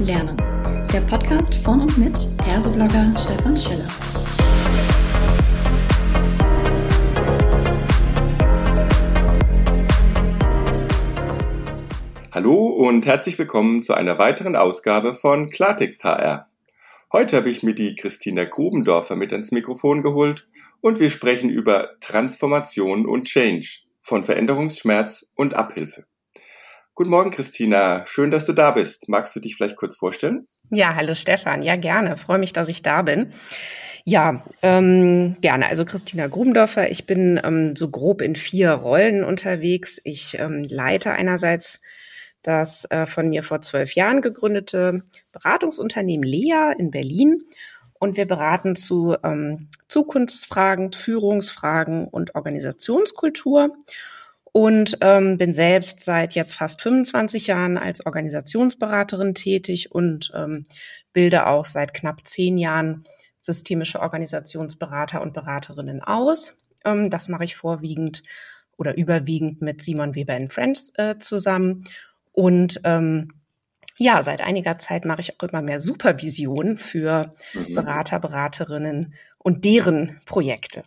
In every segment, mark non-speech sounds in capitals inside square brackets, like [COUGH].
lernen. Der Podcast von und mit Herseblogger Stefan Schiller. Hallo und herzlich willkommen zu einer weiteren Ausgabe von Klartext HR. Heute habe ich mir die Christina Grubendorfer mit ans Mikrofon geholt und wir sprechen über Transformation und Change von Veränderungsschmerz und Abhilfe. Guten Morgen, Christina. Schön, dass du da bist. Magst du dich vielleicht kurz vorstellen? Ja, hallo Stefan. Ja, gerne. Freue mich, dass ich da bin. Ja, ähm, gerne. Also Christina Grubendorfer. Ich bin ähm, so grob in vier Rollen unterwegs. Ich ähm, leite einerseits das äh, von mir vor zwölf Jahren gegründete Beratungsunternehmen Lea in Berlin. Und wir beraten zu ähm, Zukunftsfragen, Führungsfragen und Organisationskultur. Und ähm, bin selbst seit jetzt fast 25 Jahren als Organisationsberaterin tätig und ähm, bilde auch seit knapp zehn Jahren systemische Organisationsberater und Beraterinnen aus. Ähm, das mache ich vorwiegend oder überwiegend mit Simon Weber Friends äh, zusammen. Und ähm, ja, seit einiger Zeit mache ich auch immer mehr Supervision für mhm. Berater, Beraterinnen und deren Projekte.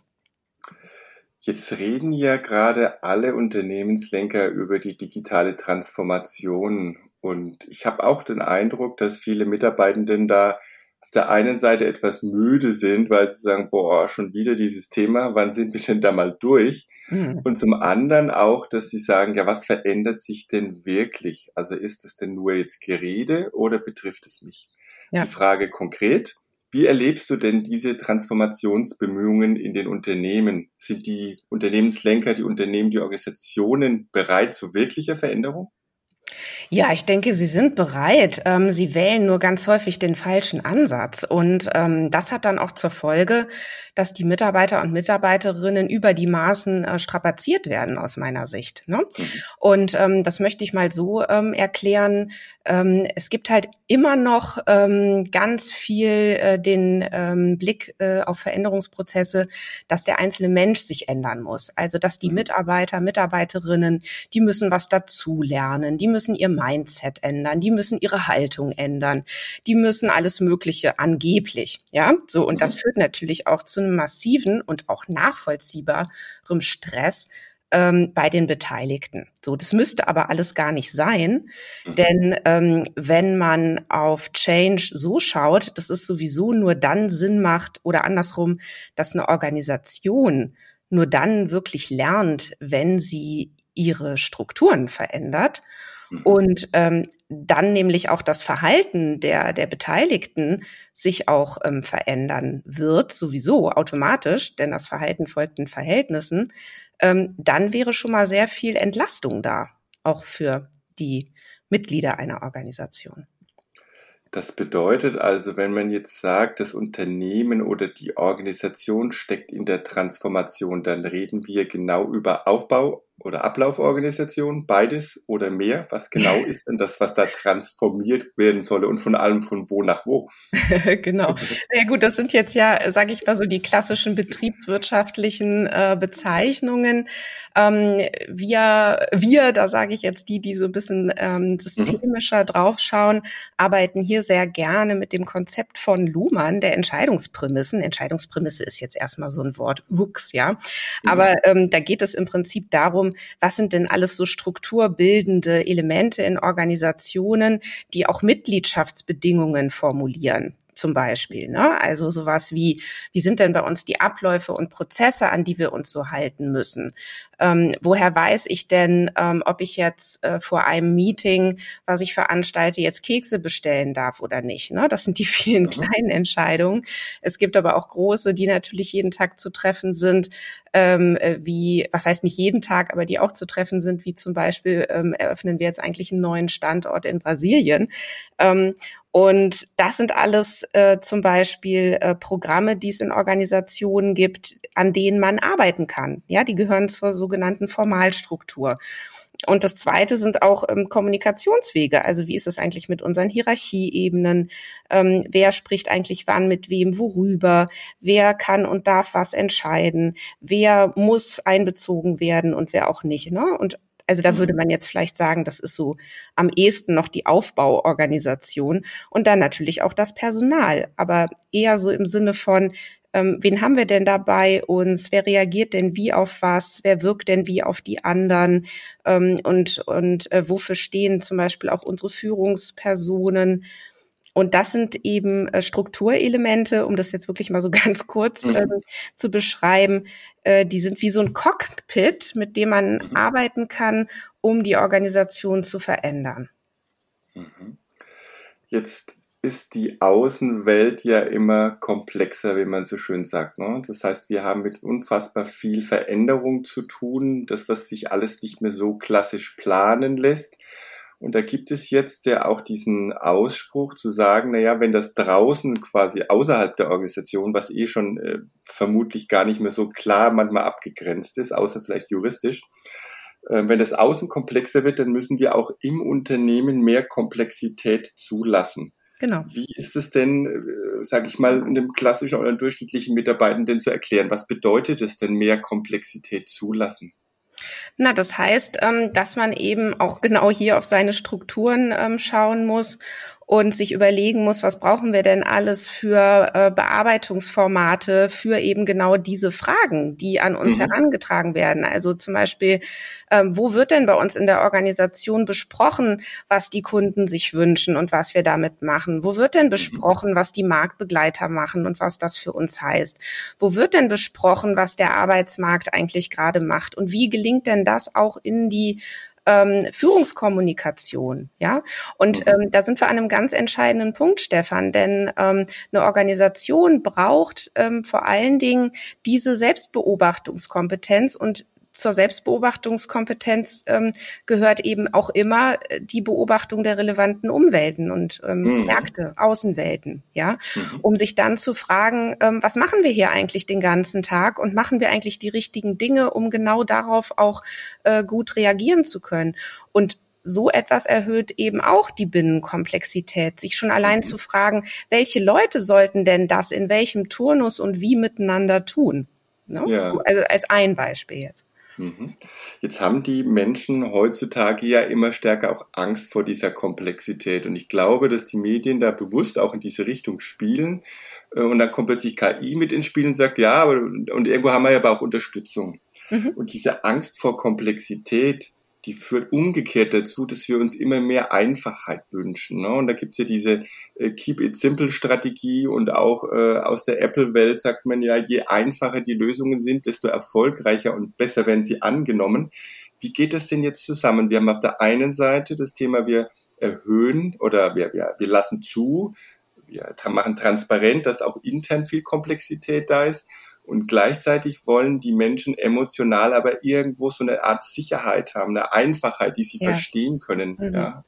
Jetzt reden ja gerade alle Unternehmenslenker über die digitale Transformation. Und ich habe auch den Eindruck, dass viele Mitarbeitenden da auf der einen Seite etwas müde sind, weil sie sagen, boah, schon wieder dieses Thema, wann sind wir denn da mal durch? Mhm. Und zum anderen auch, dass sie sagen, ja, was verändert sich denn wirklich? Also ist es denn nur jetzt Gerede oder betrifft es mich? Ja. Die Frage konkret, wie erlebst du denn diese Transformationsbemühungen in den Unternehmen? Sind die Unternehmenslenker, die Unternehmen, die Organisationen bereit zu wirklicher Veränderung? Ja, ich denke, Sie sind bereit. Ähm, Sie wählen nur ganz häufig den falschen Ansatz. Und ähm, das hat dann auch zur Folge, dass die Mitarbeiter und Mitarbeiterinnen über die Maßen äh, strapaziert werden, aus meiner Sicht. Ne? Mhm. Und ähm, das möchte ich mal so erklären. Es gibt halt immer noch ganz viel äh, den Blick äh, auf Veränderungsprozesse, dass der einzelne Mensch sich ändern muss. Also, dass die mhm. Mitarbeiter, Mitarbeiterinnen, die müssen was dazulernen, die müssen ihr Mindset ändern, die müssen ihre Haltung ändern, die müssen alles Mögliche angeblich, ja, so und das mhm. führt natürlich auch zu einem massiven und auch nachvollziehbarem Stress ähm, bei den Beteiligten. So, das müsste aber alles gar nicht sein, mhm. denn ähm, wenn man auf Change so schaut, dass es sowieso nur dann Sinn macht oder andersrum, dass eine Organisation nur dann wirklich lernt, wenn sie ihre Strukturen verändert Mhm. Und ähm, dann nämlich auch das Verhalten der, der Beteiligten sich auch ähm, verändern wird, sowieso automatisch, denn das Verhalten folgt den Verhältnissen, ähm, dann wäre schon mal sehr viel Entlastung da, auch für die Mitglieder einer Organisation. Das bedeutet also, wenn man jetzt sagt, das Unternehmen oder die Organisation steckt in der Transformation, dann reden wir genau über Aufbau oder Ablauforganisation, beides oder mehr? Was genau [LAUGHS] ist denn das, was da transformiert werden solle und von allem von wo nach wo? [LAUGHS] genau. Ja gut, das sind jetzt ja, sage ich mal so, die klassischen betriebswirtschaftlichen äh, Bezeichnungen. Ähm, wir, wir, da sage ich jetzt die, die so ein bisschen ähm, mhm. systemischer mhm. draufschauen, arbeiten hier sehr gerne mit dem Konzept von Luhmann, der Entscheidungsprämissen. Entscheidungsprämisse ist jetzt erstmal so ein Wort, Wux, ja. Mhm. Aber ähm, da geht es im Prinzip darum, darum, was sind denn alles so strukturbildende Elemente in Organisationen, die auch Mitgliedschaftsbedingungen formulieren zum Beispiel. Ne? Also sowas wie, wie sind denn bei uns die Abläufe und Prozesse, an die wir uns so halten müssen? Ähm, woher weiß ich denn, ähm, ob ich jetzt äh, vor einem Meeting, was ich veranstalte, jetzt Kekse bestellen darf oder nicht? Ne? Das sind die [LAUGHS] vielen kleinen Entscheidungen. Es gibt aber auch große, die natürlich jeden Tag zu treffen sind, ähm, äh, wie, was heißt nicht jeden Tag, aber die auch zu treffen sind, wie zum Beispiel ähm, eröffnen wir jetzt eigentlich einen neuen Standort in Brasilien. Und das sind alles äh, zum Beispiel äh, Programme, die es in Organisationen gibt, an denen man arbeiten kann. Ja, die gehören zur sogenannten Formalstruktur. Und das Zweite sind auch ähm, Kommunikationswege. Also wie ist es eigentlich mit unseren Hierarchieebenen? Ähm, wer spricht eigentlich wann mit wem, worüber? Wer kann und darf was entscheiden? Wer muss einbezogen werden und wer auch nicht? Ne? Und Also da würde mhm. man jetzt vielleicht sagen, das ist so am ehesten noch die Aufbauorganisation und dann natürlich auch das Personal, aber eher so im Sinne von, ähm, wen haben wir denn da bei uns? Wer reagiert denn wie auf was? Wer wirkt denn wie auf die anderen? Ähm, und und äh, wofür stehen zum Beispiel auch unsere Führungspersonen? Und das sind eben äh, Strukturelemente, um das jetzt wirklich mal so [LAUGHS] ganz kurz mhm. äh, zu beschreiben. Äh, die sind wie so ein Cockpit, mit dem man mhm. arbeiten kann, um die Organisation zu verändern. Mhm. Jetzt ist die Außenwelt ja immer komplexer, wie man so schön sagt. Ne? Das heißt, wir haben mit unfassbar viel Veränderung zu tun, das, was sich alles nicht mehr so klassisch planen lässt. Und da gibt es jetzt ja auch diesen Ausspruch zu sagen, na ja, wenn das draußen quasi außerhalb der Organisation, was eh schon äh, vermutlich gar nicht mehr so klar manchmal abgegrenzt ist, außer vielleicht juristisch, äh, wenn das außen komplexer wird, dann müssen wir auch im Unternehmen mehr Komplexität zulassen. Genau. Wie ist es denn, äh, sage ich mal, einem klassischen oder durchschnittlichen Mitarbeitenden zu erklären? Was bedeutet es denn, mehr Komplexität zulassen? Na, das heißt, ähm, dass man eben auch genau hier auf seine Strukturen ähm, schauen muss und sich überlegen muss, was brauchen wir denn alles für äh, Bearbeitungsformate für eben genau diese Fragen, die an uns mhm. herangetragen werden. Also zum Beispiel, ähm, wo wird denn bei uns in der Organisation besprochen, was die Kunden sich wünschen und was wir damit machen? Wo wird denn mhm. besprochen, was die Marktbegleiter machen und was das für uns heißt? Wo wird denn besprochen, was der Arbeitsmarkt eigentlich gerade macht? Und wie gelingt denn das auch in die ähm, Führungskommunikation, ja. Und mhm. ähm, da sind wir an einem ganz entscheidenden Punkt, Stefan, denn ähm, eine Organisation braucht ähm, vor allen Dingen diese Selbstbeobachtungskompetenz und zur Selbstbeobachtungskompetenz ähm, gehört eben auch immer äh, die Beobachtung der relevanten Umwelten und ähm, mhm. Märkte, Außenwelten, ja, mhm. um sich dann zu fragen, ähm, was machen wir hier eigentlich den ganzen Tag und machen wir eigentlich die richtigen Dinge, um genau darauf auch äh, gut reagieren zu können. Und so etwas erhöht eben auch die Binnenkomplexität, sich schon allein mhm. zu fragen, welche Leute sollten denn das in welchem Turnus und wie miteinander tun. Ne? Ja. Also als ein Beispiel jetzt. Mhm. Jetzt haben die Menschen heutzutage ja immer stärker auch Angst vor dieser Komplexität. Und ich glaube, dass die Medien da bewusst auch in diese Richtung spielen. Äh, und dann kommt plötzlich KI mit ins Spiel und sagt, ja, und irgendwo haben wir ja aber auch Unterstützung. Mhm. Und diese Angst vor Komplexität, die führt umgekehrt dazu, dass wir uns immer mehr Einfachheit wünschen. Ne? Und da gibt's ja diese äh, Keep It Simple Strategie und auch äh, aus der Apple-Welt sagt man ja, je einfacher die Lösungen sind, desto erfolgreicher und besser werden sie angenommen. Wie geht das denn jetzt zusammen? Wir haben auf der einen Seite das Thema, wir erhöhen oder wir, wir, wir lassen zu, wir machen transparent, dass auch intern viel Komplexität da ist. Und gleichzeitig wollen die Menschen emotional aber irgendwo so eine Art Sicherheit haben, eine Einfachheit, die sie ja. verstehen können. Mhm. Ja.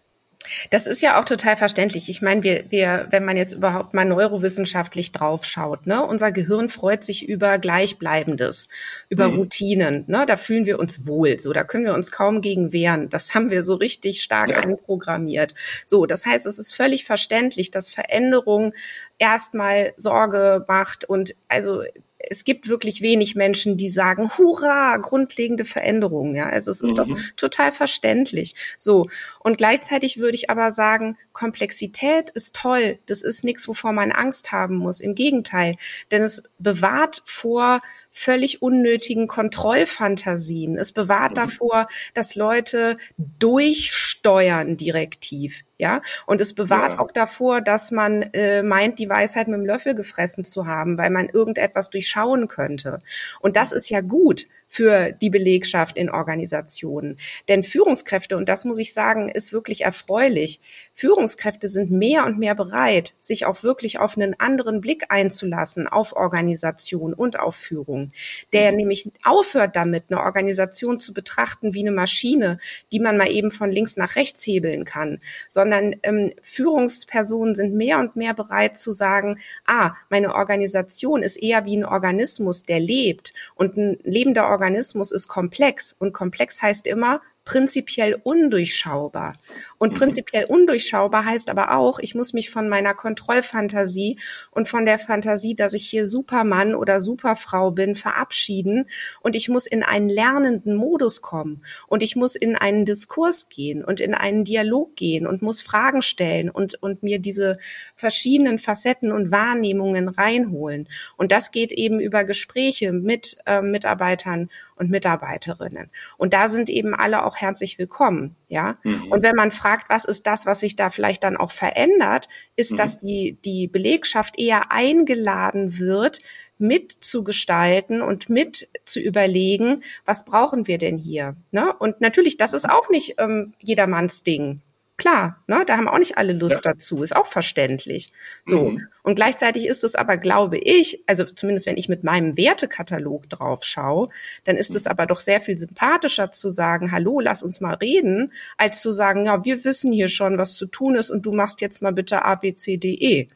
Das ist ja auch total verständlich. Ich meine, wir, wir, wenn man jetzt überhaupt mal neurowissenschaftlich draufschaut, ne, unser Gehirn freut sich über Gleichbleibendes, über mhm. Routinen, ne, da fühlen wir uns wohl, so, da können wir uns kaum gegen wehren. Das haben wir so richtig stark ja. anprogrammiert. So, das heißt, es ist völlig verständlich, dass Veränderung erstmal Sorge macht und also es gibt wirklich wenig Menschen, die sagen, hurra, grundlegende Veränderungen. Ja, also es ist mhm. doch total verständlich. So. Und gleichzeitig würde ich aber sagen, Komplexität ist toll. Das ist nichts, wovor man Angst haben muss. Im Gegenteil. Denn es bewahrt vor völlig unnötigen Kontrollfantasien. Es bewahrt mhm. davor, dass Leute durchsteuern direktiv. Ja, und es bewahrt ja. auch davor, dass man äh, meint, die Weisheit mit dem Löffel gefressen zu haben, weil man irgendetwas durchschauen könnte. Und das ist ja gut für die Belegschaft in Organisationen. Denn Führungskräfte, und das muss ich sagen, ist wirklich erfreulich, Führungskräfte sind mehr und mehr bereit, sich auch wirklich auf einen anderen Blick einzulassen auf Organisation und auf Führung, der mhm. nämlich aufhört damit, eine Organisation zu betrachten wie eine Maschine, die man mal eben von links nach rechts hebeln kann, sondern ähm, Führungspersonen sind mehr und mehr bereit zu sagen, ah, meine Organisation ist eher wie ein Organismus, der lebt. Und ein lebender Organismus ist komplex. Und komplex heißt immer prinzipiell undurchschaubar. Und mhm. prinzipiell undurchschaubar heißt aber auch, ich muss mich von meiner Kontrollfantasie und von der Fantasie, dass ich hier Supermann oder Superfrau bin, verabschieden und ich muss in einen lernenden Modus kommen und ich muss in einen Diskurs gehen und in einen Dialog gehen und muss Fragen stellen und, und mir diese verschiedenen Facetten und Wahrnehmungen reinholen. Und das geht eben über Gespräche mit äh, Mitarbeitern und Mitarbeiterinnen. Und da sind eben alle auch herzlich willkommen, ja. Mhm. Und wenn man fragt, was ist das, was sich da vielleicht dann auch verändert, ist, mhm. dass die, die Belegschaft eher eingeladen wird, mitzugestalten und mit zu überlegen, was brauchen wir denn hier? Ne? Und natürlich, das ist auch nicht ähm, jedermanns Ding. Klar, ne, da haben auch nicht alle Lust ja. dazu, ist auch verständlich. So. Mhm. Und gleichzeitig ist es aber, glaube ich, also zumindest wenn ich mit meinem Wertekatalog drauf schaue, dann ist mhm. es aber doch sehr viel sympathischer zu sagen, hallo, lass uns mal reden, als zu sagen, ja, wir wissen hier schon, was zu tun ist und du machst jetzt mal bitte A, B, C, D, E.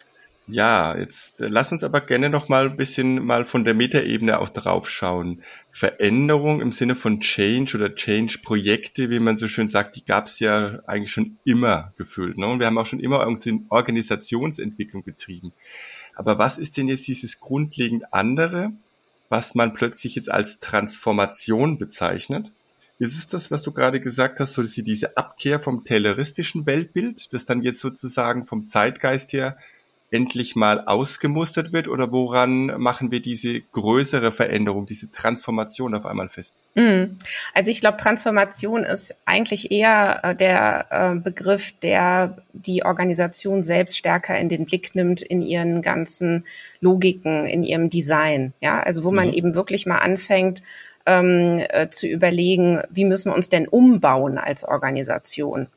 Ja, jetzt äh, lass uns aber gerne noch mal ein bisschen mal von der Metaebene auch drauf schauen. Veränderung im Sinne von Change oder Change-Projekte, wie man so schön sagt, die gab es ja eigentlich schon immer gefühlt. Ne? Und wir haben auch schon immer Organisationsentwicklung betrieben. Aber was ist denn jetzt dieses grundlegend andere, was man plötzlich jetzt als Transformation bezeichnet? Ist es das, was du gerade gesagt hast, so dass sie diese Abkehr vom tayloristischen Weltbild, das dann jetzt sozusagen vom Zeitgeist her endlich mal ausgemustert wird oder woran machen wir diese größere Veränderung, diese Transformation auf einmal fest? Mhm. Also ich glaube, Transformation ist eigentlich eher äh, der äh, Begriff, der die Organisation selbst stärker in den Blick nimmt in ihren ganzen Logiken, in ihrem Design. Ja, also wo man mhm. eben wirklich mal anfängt, ähm, äh, zu überlegen, wie müssen wir uns denn umbauen als Organisation?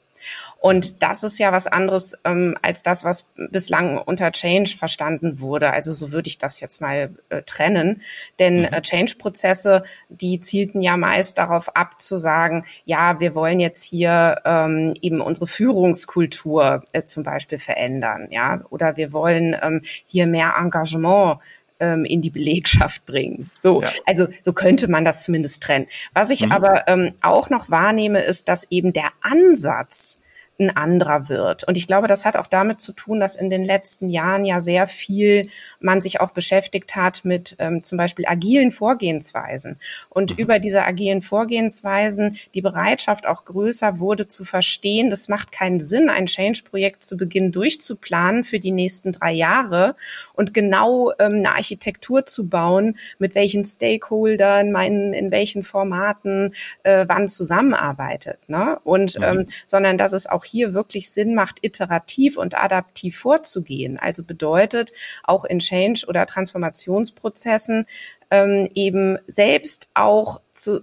Und das ist ja was anderes ähm, als das, was bislang unter Change verstanden wurde. Also so würde ich das jetzt mal äh, trennen. Denn mhm. äh, Change-Prozesse, die zielten ja meist darauf ab zu sagen, ja, wir wollen jetzt hier ähm, eben unsere Führungskultur äh, zum Beispiel verändern, ja, oder wir wollen ähm, hier mehr Engagement ähm, in die Belegschaft bringen. So, ja. also so könnte man das zumindest trennen. Was ich mhm. aber ähm, auch noch wahrnehme, ist, dass eben der Ansatz ein anderer wird. Und ich glaube, das hat auch damit zu tun, dass in den letzten Jahren ja sehr viel man sich auch beschäftigt hat mit ähm, zum Beispiel agilen Vorgehensweisen. Und mhm. über diese agilen Vorgehensweisen die Bereitschaft auch größer wurde zu verstehen, das macht keinen Sinn, ein Change-Projekt zu Beginn durchzuplanen für die nächsten drei Jahre und genau ähm, eine Architektur zu bauen, mit welchen Stakeholdern, meinen, in welchen Formaten, äh, wann zusammenarbeitet. Ne? Und mhm. ähm, sondern dass es auch auch hier wirklich Sinn macht, iterativ und adaptiv vorzugehen. Also bedeutet auch in Change- oder Transformationsprozessen ähm, eben selbst auch zu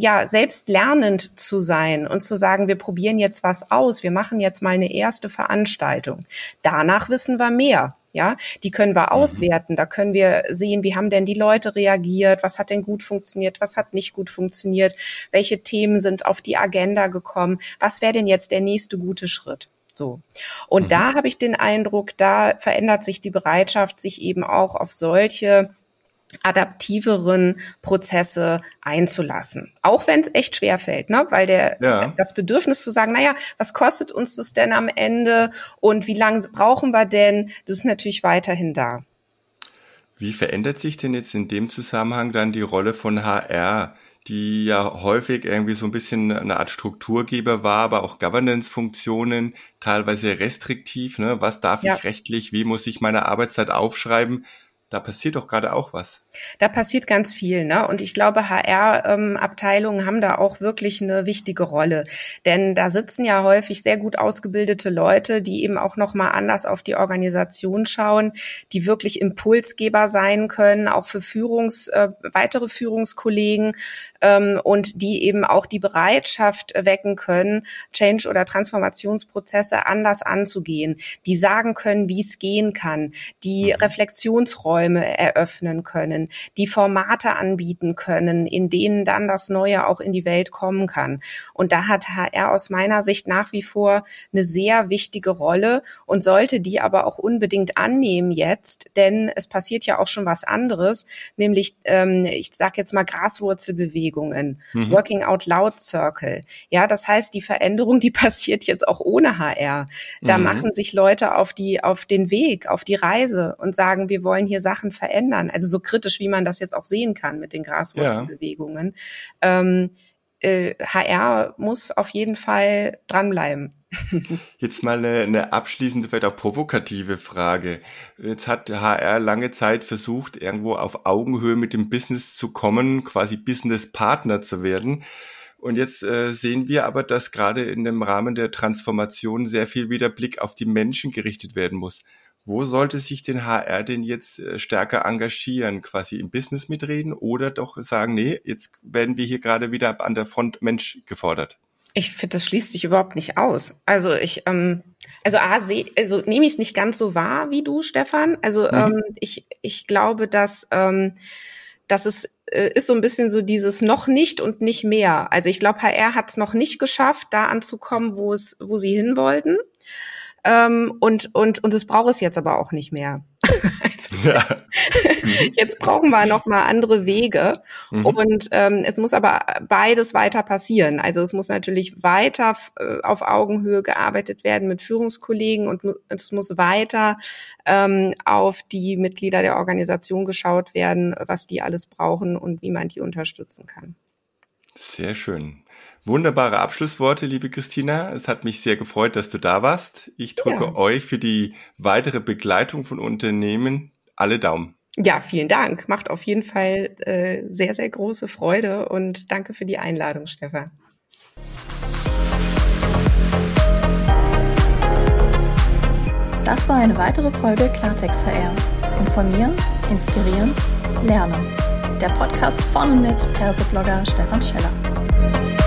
ja, selbst lernend zu sein und zu sagen, wir probieren jetzt was aus, wir machen jetzt mal eine erste Veranstaltung. Danach wissen wir mehr. Ja, die können wir mhm. auswerten. Da können wir sehen, wie haben denn die Leute reagiert? Was hat denn gut funktioniert? Was hat nicht gut funktioniert? Welche Themen sind auf die Agenda gekommen? Was wäre denn jetzt der nächste gute Schritt? So. Und mhm. da habe ich den Eindruck, da verändert sich die Bereitschaft, sich eben auch auf solche adaptiveren Prozesse einzulassen. Auch wenn es echt schwer fällt, ne? weil der, ja. das Bedürfnis zu sagen, naja, was kostet uns das denn am Ende und wie lange brauchen wir denn, das ist natürlich weiterhin da. Wie verändert sich denn jetzt in dem Zusammenhang dann die Rolle von HR, die ja häufig irgendwie so ein bisschen eine Art Strukturgeber war, aber auch Governance-Funktionen, teilweise restriktiv, ne? Was darf ja. ich rechtlich, wie muss ich meine Arbeitszeit aufschreiben? Da passiert doch gerade auch was. Da passiert ganz viel, ne? Und ich glaube, HR-Abteilungen ähm, haben da auch wirklich eine wichtige Rolle, denn da sitzen ja häufig sehr gut ausgebildete Leute, die eben auch noch mal anders auf die Organisation schauen, die wirklich Impulsgeber sein können, auch für Führungs äh, weitere Führungskollegen ähm, und die eben auch die Bereitschaft wecken können, Change- oder Transformationsprozesse anders anzugehen, die sagen können, wie es gehen kann, die mhm. Reflexionsräume Büroräume eröffnen können, die Formate anbieten können, in denen dann das Neue auch in die Welt kommen kann. Und da hat HR aus meiner Sicht nach wie vor eine sehr wichtige Rolle und sollte die aber auch unbedingt annehmen jetzt, denn es passiert ja auch schon was anderes, nämlich ähm, ich sage jetzt mal Graswurzelbewegungen, mhm. Working Out Loud Circle. Ja, das heißt, die Veränderung, die [LAUGHS] passiert jetzt auch ohne HR. Da mhm. machen sich Leute auf die auf den Weg, auf die Reise und sagen, wir wollen hier Sachen verändern. Also so kritisch, wie man das jetzt auch sehen kann mit den Graswurzelbewegungen. Ja. Ähm, äh, HR muss auf jeden Fall dranbleiben. [LAUGHS] Jetzt mal eine, eine abschließende, vielleicht auch provokative Frage. Jetzt hat HR lange Zeit versucht, irgendwo auf Augenhöhe mit dem Business zu kommen, quasi Business-Partner zu werden. Und jetzt äh, sehen wir aber, dass gerade in dem Rahmen der Transformation sehr viel wieder Blick auf die Menschen gerichtet werden muss. Wo sollte sich den HR denn jetzt äh, stärker engagieren? Quasi im Business mitreden oder doch sagen, nee, jetzt werden wir hier gerade wieder an der Front Mensch gefordert? Ich finde, das schließt sich überhaupt nicht aus. Also ich, ähm, also A, seh, also nehme ich es nicht ganz so wahr wie du, Stefan. Also mhm. ähm, ich, ich glaube, dass, ähm, dass es äh, ist so ein bisschen so dieses noch nicht und nicht mehr. Also ich glaube, HR hat es noch nicht geschafft, da anzukommen, wo es, wo sie hin wollten. Ähm, und, und, und es braucht es jetzt aber auch nicht mehr. [LAUGHS] also, ja. [LAUGHS] jetzt brauchen wir noch mal andere Wege. Mhm. Und ähm, es muss aber beides weiter passieren. Also es muss natürlich weiter äh, auf Augenhöhe gearbeitet werden mit Führungskollegen und es muss weiter ähm, auf die Mitglieder der Organisation geschaut werden, was die alles brauchen und wie man die unterstützen kann. Sehr schön. Wunderbare Abschlussworte, liebe Christina. Es hat mich sehr gefreut, dass du da warst. Ich drücke ja. euch für die weitere Begleitung von Unternehmen alle Daumen. Ja, vielen Dank. Macht auf jeden Fall äh, sehr, sehr große Freude und danke für die Einladung, Stefan. Das war eine weitere Folge Klartext HR. Informieren, inspirieren, lernen. Der Podcast von und mit Perseblogger Stefan Scheller.